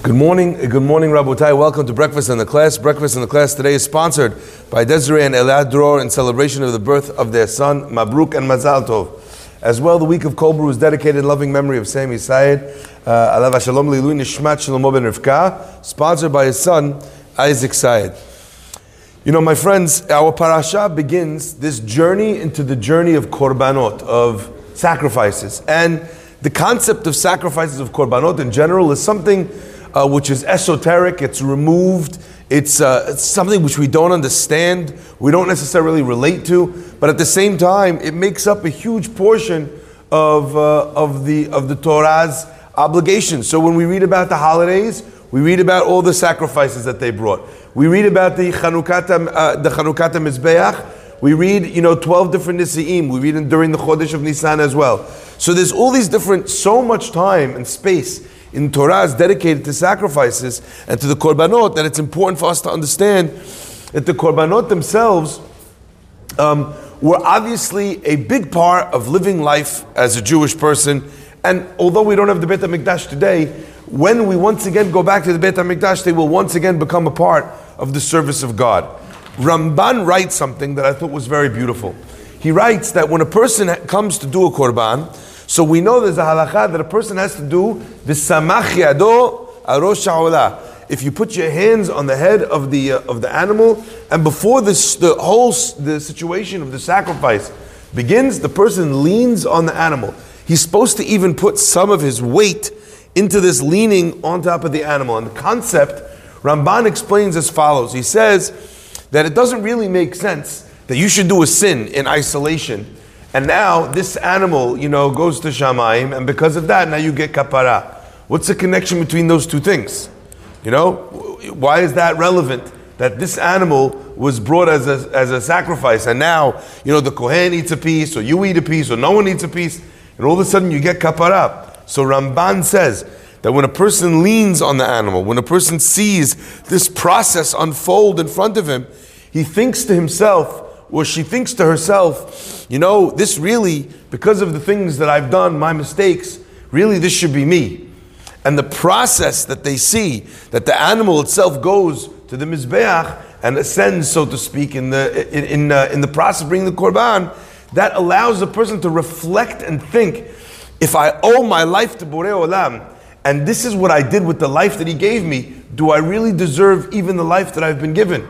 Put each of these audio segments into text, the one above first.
Good morning, good morning, Rabotai. Welcome to Breakfast in the Class. Breakfast in the Class today is sponsored by Desiree and Elad Dror in celebration of the birth of their son, Mabruk and Mazal Tov. As well, the week of Kol is dedicated in loving memory of Sami Sayed, uh, Alav Shalom Lilu Nishmat Shlomo ben Rivka, sponsored by his son, Isaac Sayed. You know, my friends, our parasha begins this journey into the journey of korbanot, of sacrifices. And the concept of sacrifices of korbanot in general is something uh, which is esoteric, it's removed, it's, uh, it's, something which we don't understand, we don't necessarily relate to, but at the same time, it makes up a huge portion of, uh, of, the, of the Torah's obligations. So when we read about the holidays, we read about all the sacrifices that they brought. We read about the Chanukata, uh, the Chanukat HaMizbeach. We read, you know, 12 different Nisi'im. We read in, during the Chodesh of Nisan as well. So there's all these different, so much time and space in Torah is dedicated to sacrifices and to the korbanot that it's important for us to understand that the korbanot themselves um, were obviously a big part of living life as a Jewish person. And although we don't have the Beit HaMikdash today, when we once again go back to the Beit HaMikdash, they will once again become a part of the service of God. Ramban writes something that I thought was very beautiful. He writes that when a person comes to do a korban, so we know there's a halacha that a person has to do the samach yado arosh If you put your hands on the head of the uh, of the animal, and before this the whole the situation of the sacrifice begins, the person leans on the animal. He's supposed to even put some of his weight into this leaning on top of the animal. And the concept, Ramban explains as follows. He says that it doesn't really make sense that you should do a sin in isolation and now this animal, you know, goes to Shamaim, and because of that, now you get kapara. What's the connection between those two things? You know, why is that relevant? That this animal was brought as a, as a sacrifice, and now, you know, the Kohen eats a piece, or you eat a piece, or no one eats a piece, and all of a sudden you get kapara. So Ramban says that when a person leans on the animal, when a person sees this process unfold in front of him, he thinks to himself, or she thinks to herself, you know, this really, because of the things that I've done, my mistakes, really this should be me. And the process that they see, that the animal itself goes to the Mizbeach and ascends, so to speak, in the, in, in, uh, in the process of bringing the Korban, that allows the person to reflect and think, if I owe my life to Borei Olam, and this is what I did with the life that he gave me, do I really deserve even the life that I've been given?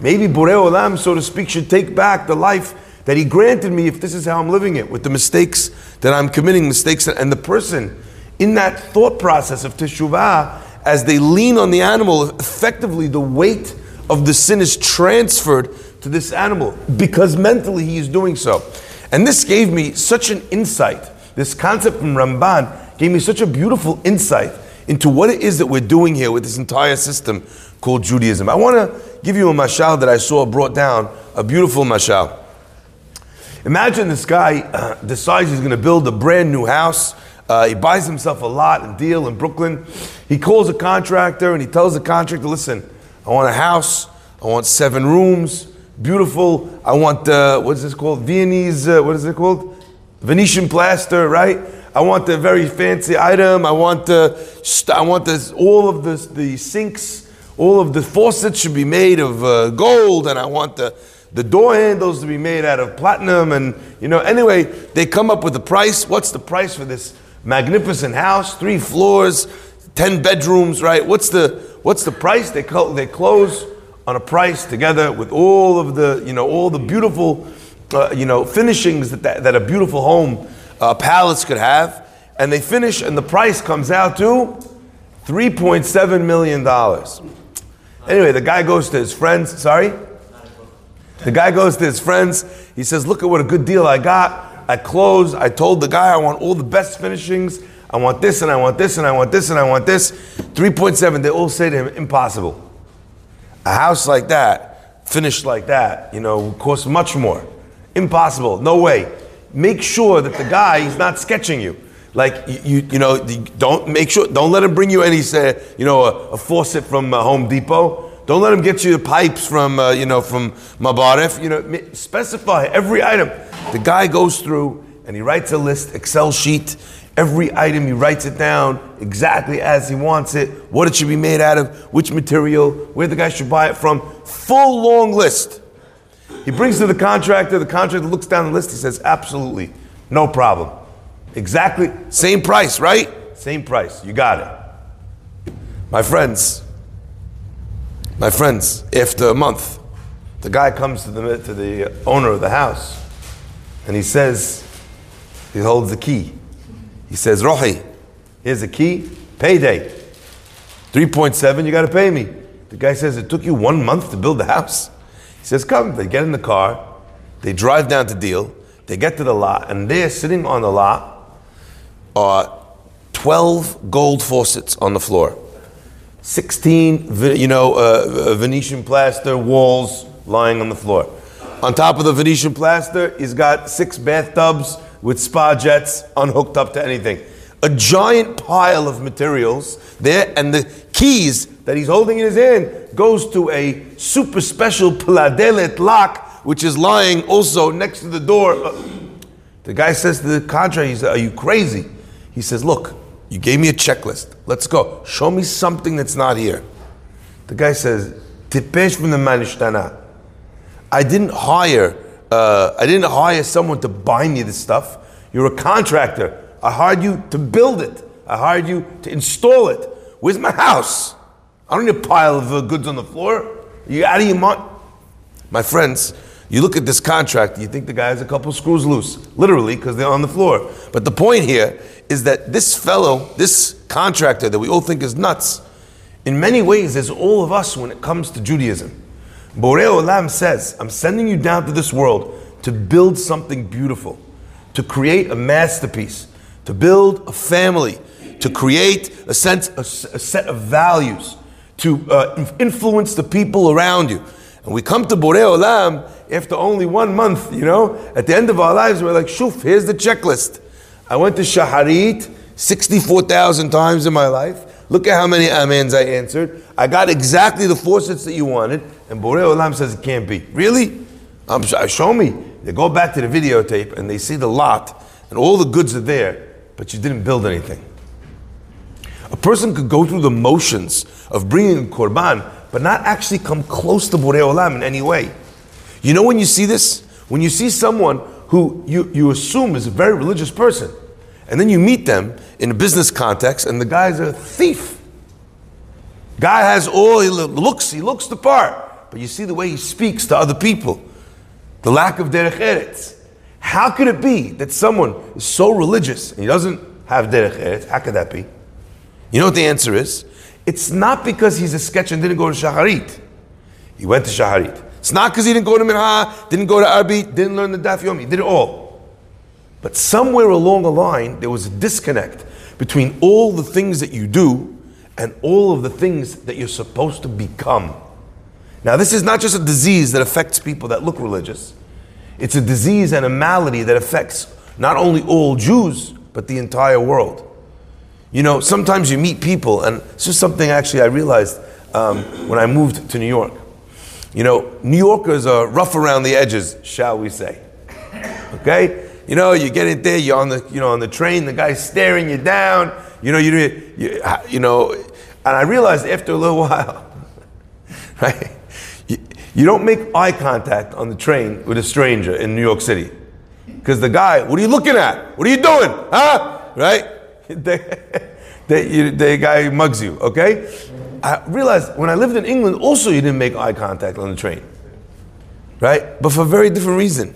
Maybe Borei Olam, so to speak, should take back the life that He granted me if this is how I'm living it, with the mistakes that I'm committing, mistakes. And the person in that thought process of teshuvah, as they lean on the animal, effectively the weight of the sin is transferred to this animal because mentally he is doing so. And this gave me such an insight. This concept from Ramban gave me such a beautiful insight into what it is that we're doing here with this entire system called Judaism. I want to give you a mashal that I saw brought down, a beautiful mashal. Imagine this guy uh, decides he's going to build a brand new house. Uh, he buys himself a lot and Deal in Brooklyn. He calls a contractor and he tells the contractor, listen, I want a house. I want seven rooms, beautiful. I want, uh, what is this called? Viennese, uh, what is it called? Venetian plaster, right? I want the very fancy item. I want the, I want this, all of this, the sinks all of the faucets should be made of uh, gold, and I want the, the door handles to be made out of platinum. And, you know, anyway, they come up with the price. What's the price for this magnificent house? Three floors, 10 bedrooms, right? What's the, what's the price? They, co- they close on a price together with all of the, you know, all the beautiful, uh, you know, finishings that, that, that a beautiful home, uh, palace could have. And they finish, and the price comes out to $3.7 million. Anyway, the guy goes to his friends. Sorry? The guy goes to his friends. He says, Look at what a good deal I got. I closed. I told the guy I want all the best finishings. I want this and I want this and I want this and I want this. 3.7. They all say to him, Impossible. A house like that, finished like that, you know, costs much more. Impossible. No way. Make sure that the guy is not sketching you. Like you, you know, don't make sure, don't let him bring you any, say, you know, a, a faucet from uh, Home Depot. Don't let him get you the pipes from, uh, you know, from Mabarif. You know, specify every item. The guy goes through and he writes a list, Excel sheet, Every item, he writes it down exactly as he wants it, what it should be made out of, which material, where the guy should buy it from. Full long list. He brings to the contractor, the contractor looks down the list, he says, Absolutely, no problem. Exactly, same price, right? Same price, you got it. My friends, my friends, after a month, the guy comes to the, to the owner of the house and he says, he holds the key. He says, Rohi, here's the key, payday. 3.7, you got to pay me. The guy says, It took you one month to build the house. He says, Come. They get in the car, they drive down to Deal, they get to the lot, and they're sitting on the lot, are 12 gold faucets on the floor. 16, you know, uh, Venetian plaster walls lying on the floor. On top of the Venetian plaster, he's got six bathtubs with spa jets unhooked up to anything. A giant pile of materials there, and the keys that he's holding in his hand goes to a super special pladelet lock, which is lying also next to the door. Uh, the guy says to the contractor, he says, Are you crazy? He says, Look, you gave me a checklist. Let's go. Show me something that's not here. The guy says, Tipesh from the manishtana. I didn't hire. Uh, I didn't hire someone to buy me this stuff. You're a contractor. I hired you to build it. I hired you to install it. Where's my house? I don't need a pile of uh, goods on the floor. Are you out of your mind? My friends, you look at this contract, you think the guy has a couple screws loose, literally, because they're on the floor. But the point here is that this fellow, this contractor that we all think is nuts, in many ways is all of us when it comes to Judaism. Borei Olam says, I'm sending you down to this world to build something beautiful, to create a masterpiece, to build a family, to create a sense, a, a set of values, to uh, influence the people around you. And we come to Borei Olam after only one month, you know, at the end of our lives, we're like, shuf, here's the checklist. I went to Shaharit 64,000 times in my life. Look at how many amens I answered. I got exactly the faucets that you wanted, and Borei Olam says it can't be. Really? Um, show me. They go back to the videotape and they see the lot, and all the goods are there, but you didn't build anything. A person could go through the motions of bringing a korban, but not actually come close to Borei Olam in any way. You know when you see this? When you see someone who you, you assume is a very religious person, and then you meet them in a business context, and the guy's a thief. Guy has all he looks, he looks the part, but you see the way he speaks to other people, the lack of derech eretz. How could it be that someone is so religious and he doesn't have derech eretz? How could that be? You know what the answer is? It's not because he's a sketch and didn't go to Shaharit. He went to Shaharit. It's not because he didn't go to Minha, didn't go to Arbit, didn't learn the Daf Yomi. Did it all. But somewhere along the line, there was a disconnect between all the things that you do and all of the things that you're supposed to become. Now, this is not just a disease that affects people that look religious, it's a disease and a malady that affects not only all Jews, but the entire world. You know, sometimes you meet people, and it's just something actually I realized um, when I moved to New York. You know, New Yorkers are rough around the edges, shall we say. Okay? You know, you get in there, you're on the, you know, on the train, the guy's staring you down. You know, you, you, you know, and I realized after a little while, right? You, you don't make eye contact on the train with a stranger in New York City. Because the guy, what are you looking at? What are you doing? Huh? Right? The, the, the guy mugs you, okay? I realized when I lived in England, also you didn't make eye contact on the train. Right? But for a very different reason.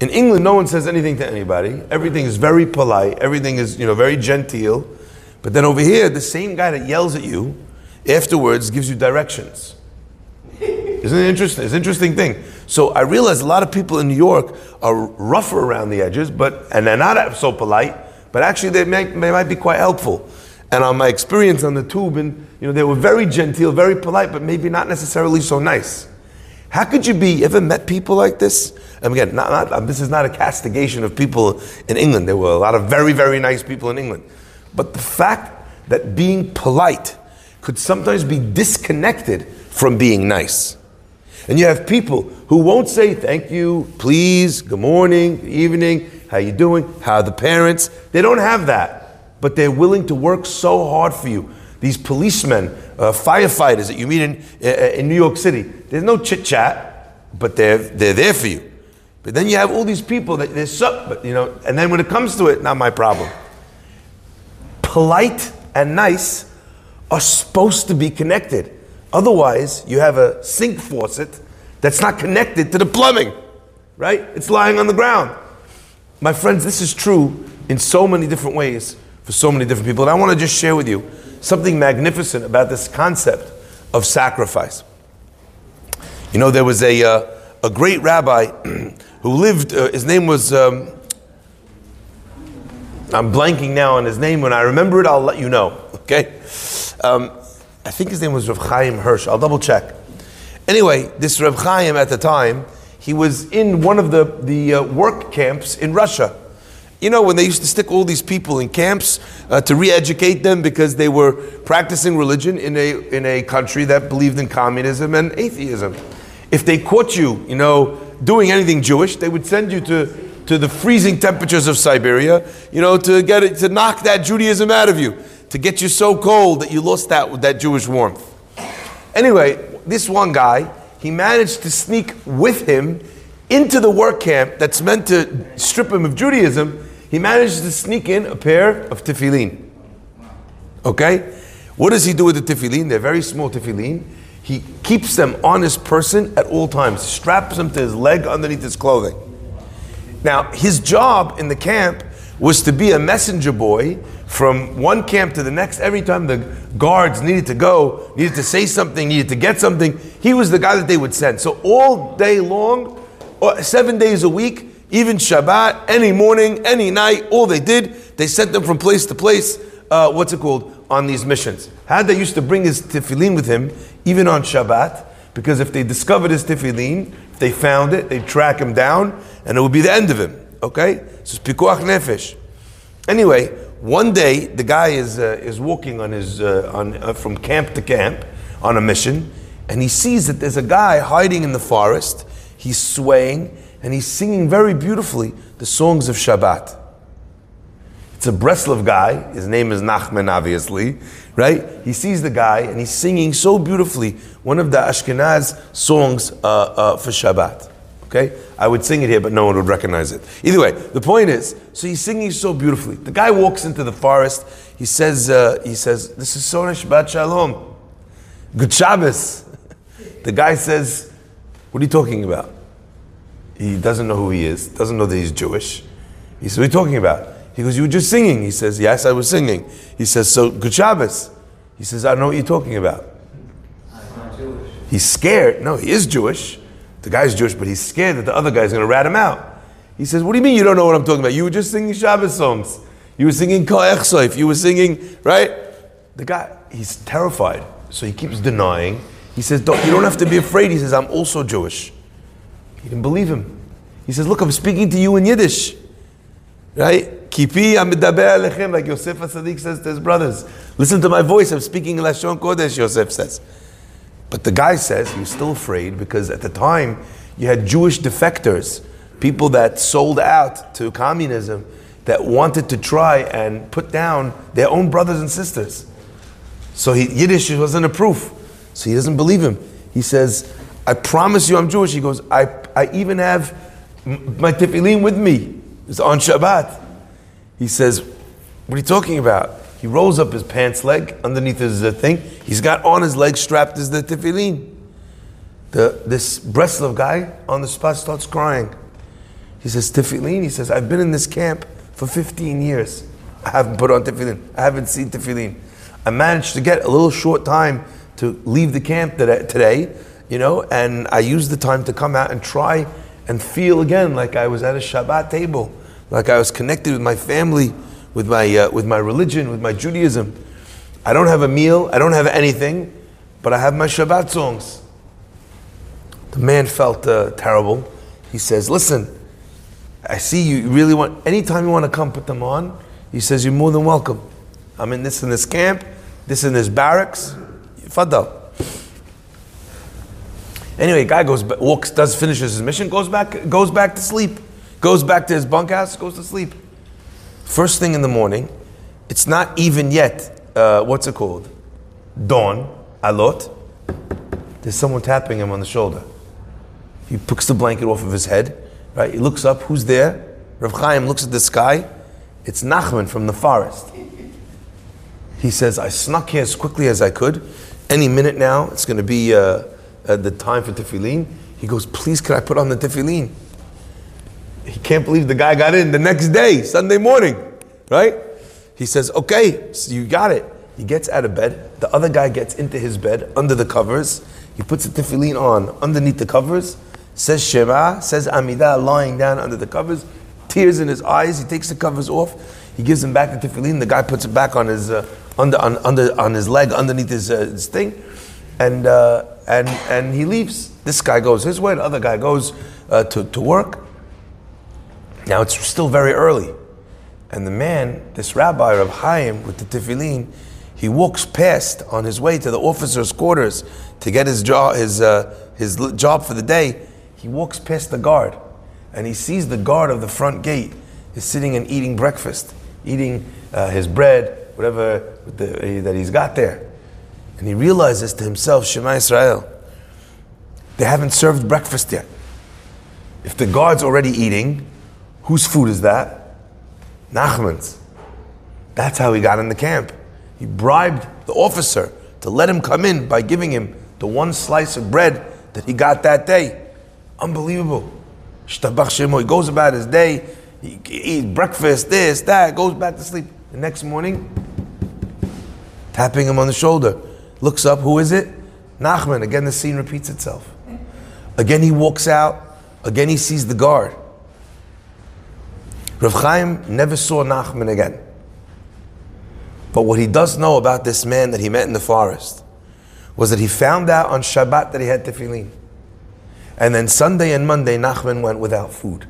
In England, no one says anything to anybody. Everything is very polite. Everything is, you know, very genteel. But then over here, the same guy that yells at you afterwards gives you directions. Isn't it interesting? It's an interesting thing. So I realize a lot of people in New York are rougher around the edges, but and they're not so polite. But actually, they, they might be quite helpful. And on my experience on the tube, and you know, they were very genteel, very polite, but maybe not necessarily so nice. How could you be? You ever met people like this? And again, not, not, um, this is not a castigation of people in England. There were a lot of very, very nice people in England. But the fact that being polite could sometimes be disconnected from being nice. And you have people who won't say thank you, please, good morning, good evening. How are you doing, how are the parents. They don't have that, but they're willing to work so hard for you. These policemen, uh, firefighters that you meet in, uh, in New York City, there's no chit chat, but they're, they're there for you. But then you have all these people that they're so, but you know, and then when it comes to it, not my problem. Polite and nice are supposed to be connected. Otherwise, you have a sink faucet that's not connected to the plumbing, right? It's lying on the ground. My friends, this is true in so many different ways for so many different people. And I want to just share with you something magnificent about this concept of sacrifice. You know, there was a, uh, a great rabbi who lived, uh, his name was, um, I'm blanking now on his name. When I remember it, I'll let you know, okay? Um, I think his name was Rav Chaim Hirsch. I'll double check. Anyway, this Rav Chaim at the time, he was in one of the, the uh, work camps in Russia. You know, when they used to stick all these people in camps uh, to re educate them because they were practicing religion in a, in a country that believed in communism and atheism. If they caught you, you know, doing anything Jewish, they would send you to, to the freezing temperatures of Siberia, you know, to get it, to knock that Judaism out of you, to get you so cold that you lost that, that Jewish warmth. Anyway, this one guy, he managed to sneak with him into the work camp that's meant to strip him of Judaism. He managed to sneak in a pair of tefillin. Okay? What does he do with the tefillin? They're very small tefillin. He keeps them on his person at all times, straps them to his leg underneath his clothing. Now, his job in the camp was to be a messenger boy from one camp to the next. Every time the guards needed to go, needed to say something, needed to get something, he was the guy that they would send. So all day long, seven days a week, even Shabbat, any morning, any night, all they did, they sent them from place to place. Uh, what's it called? On these missions. Had they used to bring his tefillin with him, even on Shabbat, because if they discovered his tefillin, if they found it, they'd track him down, and it would be the end of him. Okay? So it's pikuach nefesh. Anyway, one day the guy is, uh, is walking on his, uh, on, uh, from camp to camp on a mission, and he sees that there's a guy hiding in the forest. He's swaying, and he's singing very beautifully the songs of Shabbat. It's a Breslov guy. His name is Nachman, obviously, right? He sees the guy, and he's singing so beautifully one of the Ashkenaz songs uh, uh, for Shabbat. Okay? I would sing it here, but no one would recognize it. Either way, the point is, so he's singing so beautifully. The guy walks into the forest. He says, uh, he says, this is Sonah Shabbat Shalom. Good Shabbos. The guy says, what are you talking about? He doesn't know who he is, doesn't know that he's Jewish. He says, what are you talking about? He goes, you were just singing. He says, yes, I was singing. He says, so good Shabbos. He says, I know what you're talking about. He's scared. No, he is Jewish. The guy's Jewish, but he's scared that the other guy's going to rat him out. He says, What do you mean you don't know what I'm talking about? You were just singing Shabbos songs. You were singing Ko'ech Soif. You were singing, right? The guy, he's terrified. So he keeps denying. He says, don't, You don't have to be afraid. He says, I'm also Jewish. He didn't believe him. He says, Look, I'm speaking to you in Yiddish. Right? Kipi amidaber alechem, like Yosef HaSadik says to his brothers. Listen to my voice. I'm speaking in Lashon Kodesh, Yosef says. But the guy says he was still afraid because at the time you had Jewish defectors, people that sold out to communism, that wanted to try and put down their own brothers and sisters. So he, Yiddish wasn't a proof. So he doesn't believe him. He says, I promise you I'm Jewish. He goes, I, I even have my tefillin with me. It's on Shabbat. He says, What are you talking about? He rolls up his pants leg underneath his uh, thing. He's got on his leg strapped is the tefillin. The, this Breslov guy on the spot starts crying. He says, Tefillin? He says, I've been in this camp for 15 years. I haven't put on tefillin. I haven't seen tefillin. I managed to get a little short time to leave the camp today, you know, and I used the time to come out and try and feel again like I was at a Shabbat table, like I was connected with my family with my, uh, with my religion, with my Judaism. I don't have a meal, I don't have anything, but I have my Shabbat songs. The man felt uh, terrible. He says, Listen, I see you really want, anytime you want to come put them on, he says, You're more than welcome. I'm in this in this camp, this in this barracks. Fadal. Anyway, guy goes walks, does finishes his mission, goes back, goes back to sleep goes back to his bunkhouse, goes to sleep. First thing in the morning, it's not even yet, uh, what's it called? Dawn, alot. There's someone tapping him on the shoulder. He picks the blanket off of his head, right? He looks up, who's there? Rav Chaim looks at the sky. It's Nachman from the forest. He says, I snuck here as quickly as I could. Any minute now, it's going to be uh, uh, the time for tefillin. He goes, please, could I put on the tefillin? He can't believe the guy got in the next day, Sunday morning, right? He says, okay, so you got it. He gets out of bed. The other guy gets into his bed under the covers. He puts the tefillin on underneath the covers, says Shema, says Amidah, lying down under the covers, tears in his eyes. He takes the covers off. He gives him back the tefillin. The guy puts it back on his uh, under on, under on his leg underneath his, uh, his thing, and uh, and and he leaves. This guy goes his way. The other guy goes uh, to to work. Now it's still very early, and the man, this rabbi of Chaim with the tefillin, he walks past on his way to the officer's quarters to get his job his uh, his job for the day. He walks past the guard, and he sees the guard of the front gate is sitting and eating breakfast, eating uh, his bread, whatever the, that he's got there. And he realizes to himself, Shema Israel, they haven't served breakfast yet. If the guard's already eating, whose food is that? Nachman's. That's how he got in the camp. He bribed the officer to let him come in by giving him the one slice of bread that he got that day. Unbelievable. He goes about his day, he eats breakfast, this, that, goes back to sleep. The next morning, tapping him on the shoulder, looks up, who is it? Nachman. Again, the scene repeats itself. Again, he walks out. Again, he sees the guard. Rav Chaim never saw Nachman again. But what he does know about this man that he met in the forest was that he found out on Shabbat that he had tefillin. And then Sunday and Monday, Nachman went without food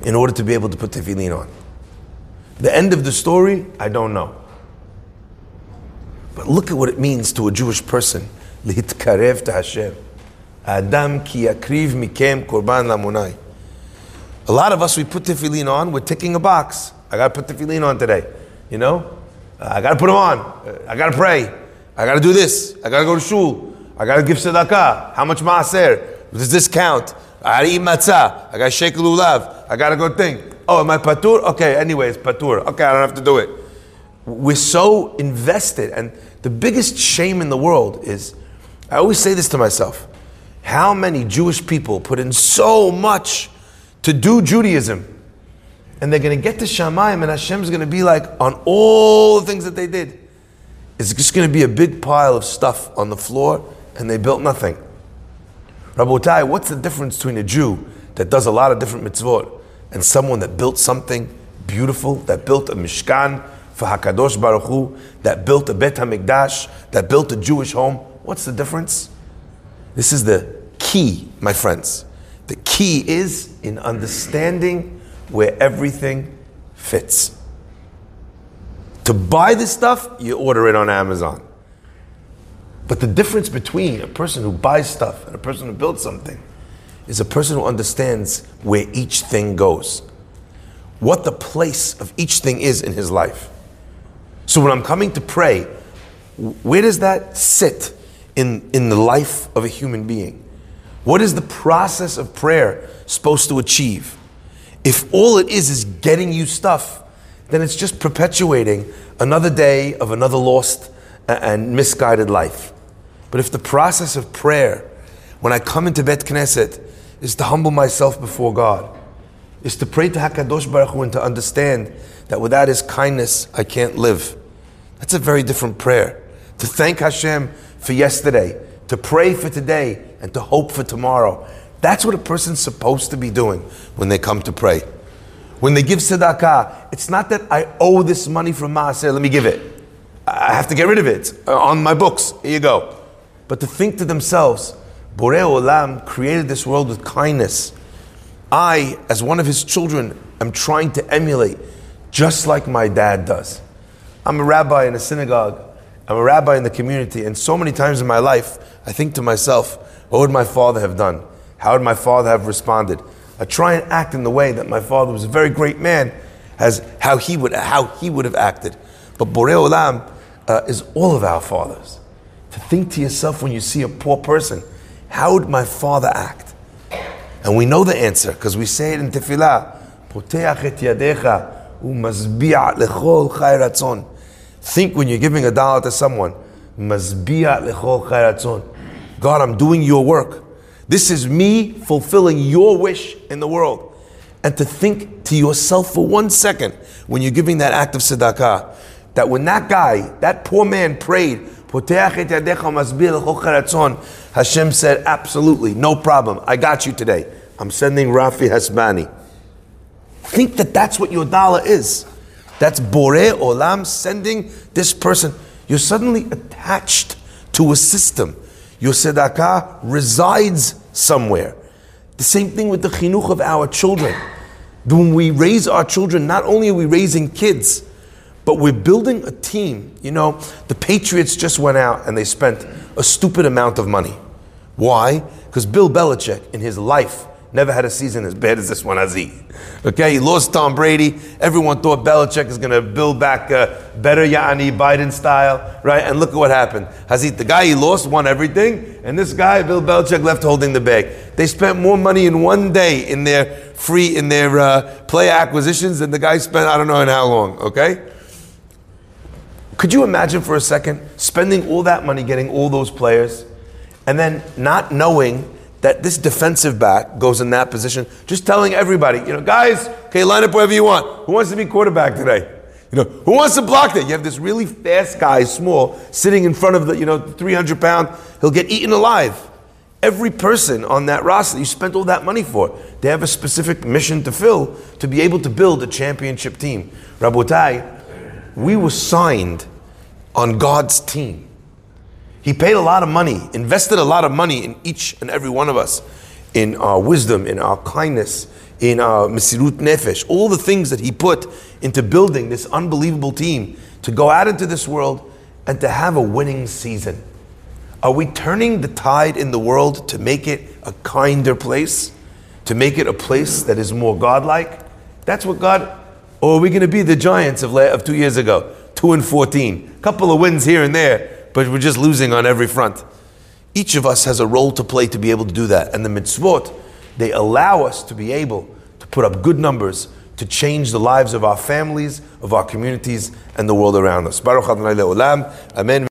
in order to be able to put tefillin on. The end of the story, I don't know. But look at what it means to a Jewish person. Lihitkarev to Hashem. Mikem korban lamunai. A lot of us, we put tefillin on, we're ticking a box. I gotta put tefillin on today. You know? Uh, I gotta put them on. Uh, I gotta pray. I gotta do this. I gotta go to shul. I gotta give tzedakah. How much maaser? Does this count? I gotta eat matzah. I gotta shake lulav. I gotta go think. Oh, am I patur? Okay, anyway, it's patur. Okay, I don't have to do it. We're so invested, and the biggest shame in the world is I always say this to myself how many Jewish people put in so much to do Judaism, and they're going to get to Shamayim, and Hashem's going to be like, on all the things that they did, it's just going to be a big pile of stuff on the floor, and they built nothing. Rabotai, what's the difference between a Jew that does a lot of different mitzvot and someone that built something beautiful, that built a Mishkan for Hakadosh Baruch Hu, that built a Bet Hamikdash, that built a Jewish home. What's the difference? This is the key, my friends. The key is in understanding where everything fits. To buy this stuff, you order it on Amazon. But the difference between a person who buys stuff and a person who builds something is a person who understands where each thing goes, what the place of each thing is in his life. So when I'm coming to pray, where does that sit in, in the life of a human being? What is the process of prayer supposed to achieve? If all it is is getting you stuff, then it's just perpetuating another day of another lost and misguided life. But if the process of prayer, when I come into Bet Knesset, is to humble myself before God, is to pray to Hakadosh Baruch Hu and to understand that without His kindness I can't live. That's a very different prayer. To thank Hashem for yesterday, to pray for today, and to hope for tomorrow. That's what a person's supposed to be doing when they come to pray. When they give tzedakah, it's not that I owe this money from Maaser, let me give it. I have to get rid of it uh, on my books. Here you go. But to think to themselves, Borei Olam created this world with kindness. I, as one of his children, am trying to emulate just like my dad does. I'm a rabbi in a synagogue. I'm a rabbi in the community. And so many times in my life, I think to myself, what would my father have done? How would my father have responded? I try and act in the way that my father was a very great man, as how he would, how he would have acted. But Borei Olam uh, is all of our fathers. To think to yourself when you see a poor person, how would my father act? And we know the answer because we say it in Tefillah. Think when you're giving a dollar to someone, God, I'm doing your work. This is me fulfilling your wish in the world. And to think to yourself for one second when you're giving that act of tzedakah, that when that guy, that poor man prayed, Hashem said, absolutely, no problem. I got you today. I'm sending Rafi Hasbani. Think that that's what your dollar is. That's Borei Olam sending this person. You're suddenly attached to a system. Your tzedakah resides somewhere. The same thing with the chinuch of our children. When we raise our children, not only are we raising kids, but we're building a team. You know, the Patriots just went out and they spent a stupid amount of money. Why? Because Bill Belichick, in his life, never had a season as bad as this one, Aziz. Okay, he lost Tom Brady. Everyone thought Belichick is going to build back a better Yanni Biden style, right? And look at what happened. Hazit, the guy he lost won everything, and this guy, Bill Belichick, left holding the bag. They spent more money in one day in their free, in their uh, player acquisitions than the guy spent, I don't know in how long, okay? Could you imagine for a second spending all that money getting all those players and then not knowing that this defensive back goes in that position, just telling everybody, you know, guys, okay, line up wherever you want. Who wants to be quarterback today? You know, who wants to block that? You have this really fast guy, small, sitting in front of the, you know, 300 pound, he'll get eaten alive. Every person on that roster you spent all that money for, they have a specific mission to fill to be able to build a championship team. Rabotai, we were signed on God's team. He paid a lot of money, invested a lot of money in each and every one of us, in our wisdom, in our kindness, in our mesirut nefesh, all the things that He put into building this unbelievable team to go out into this world and to have a winning season. Are we turning the tide in the world to make it a kinder place? To make it a place that is more godlike? That's what God, or are we going to be the giants of, of two years ago? 2 and 14. A couple of wins here and there, but we're just losing on every front. Each of us has a role to play to be able to do that. And the mitzvot, they allow us to be able to put up good numbers to change the lives of our families, of our communities, and the world around us. Baruch Adonai Le'olam. Amen.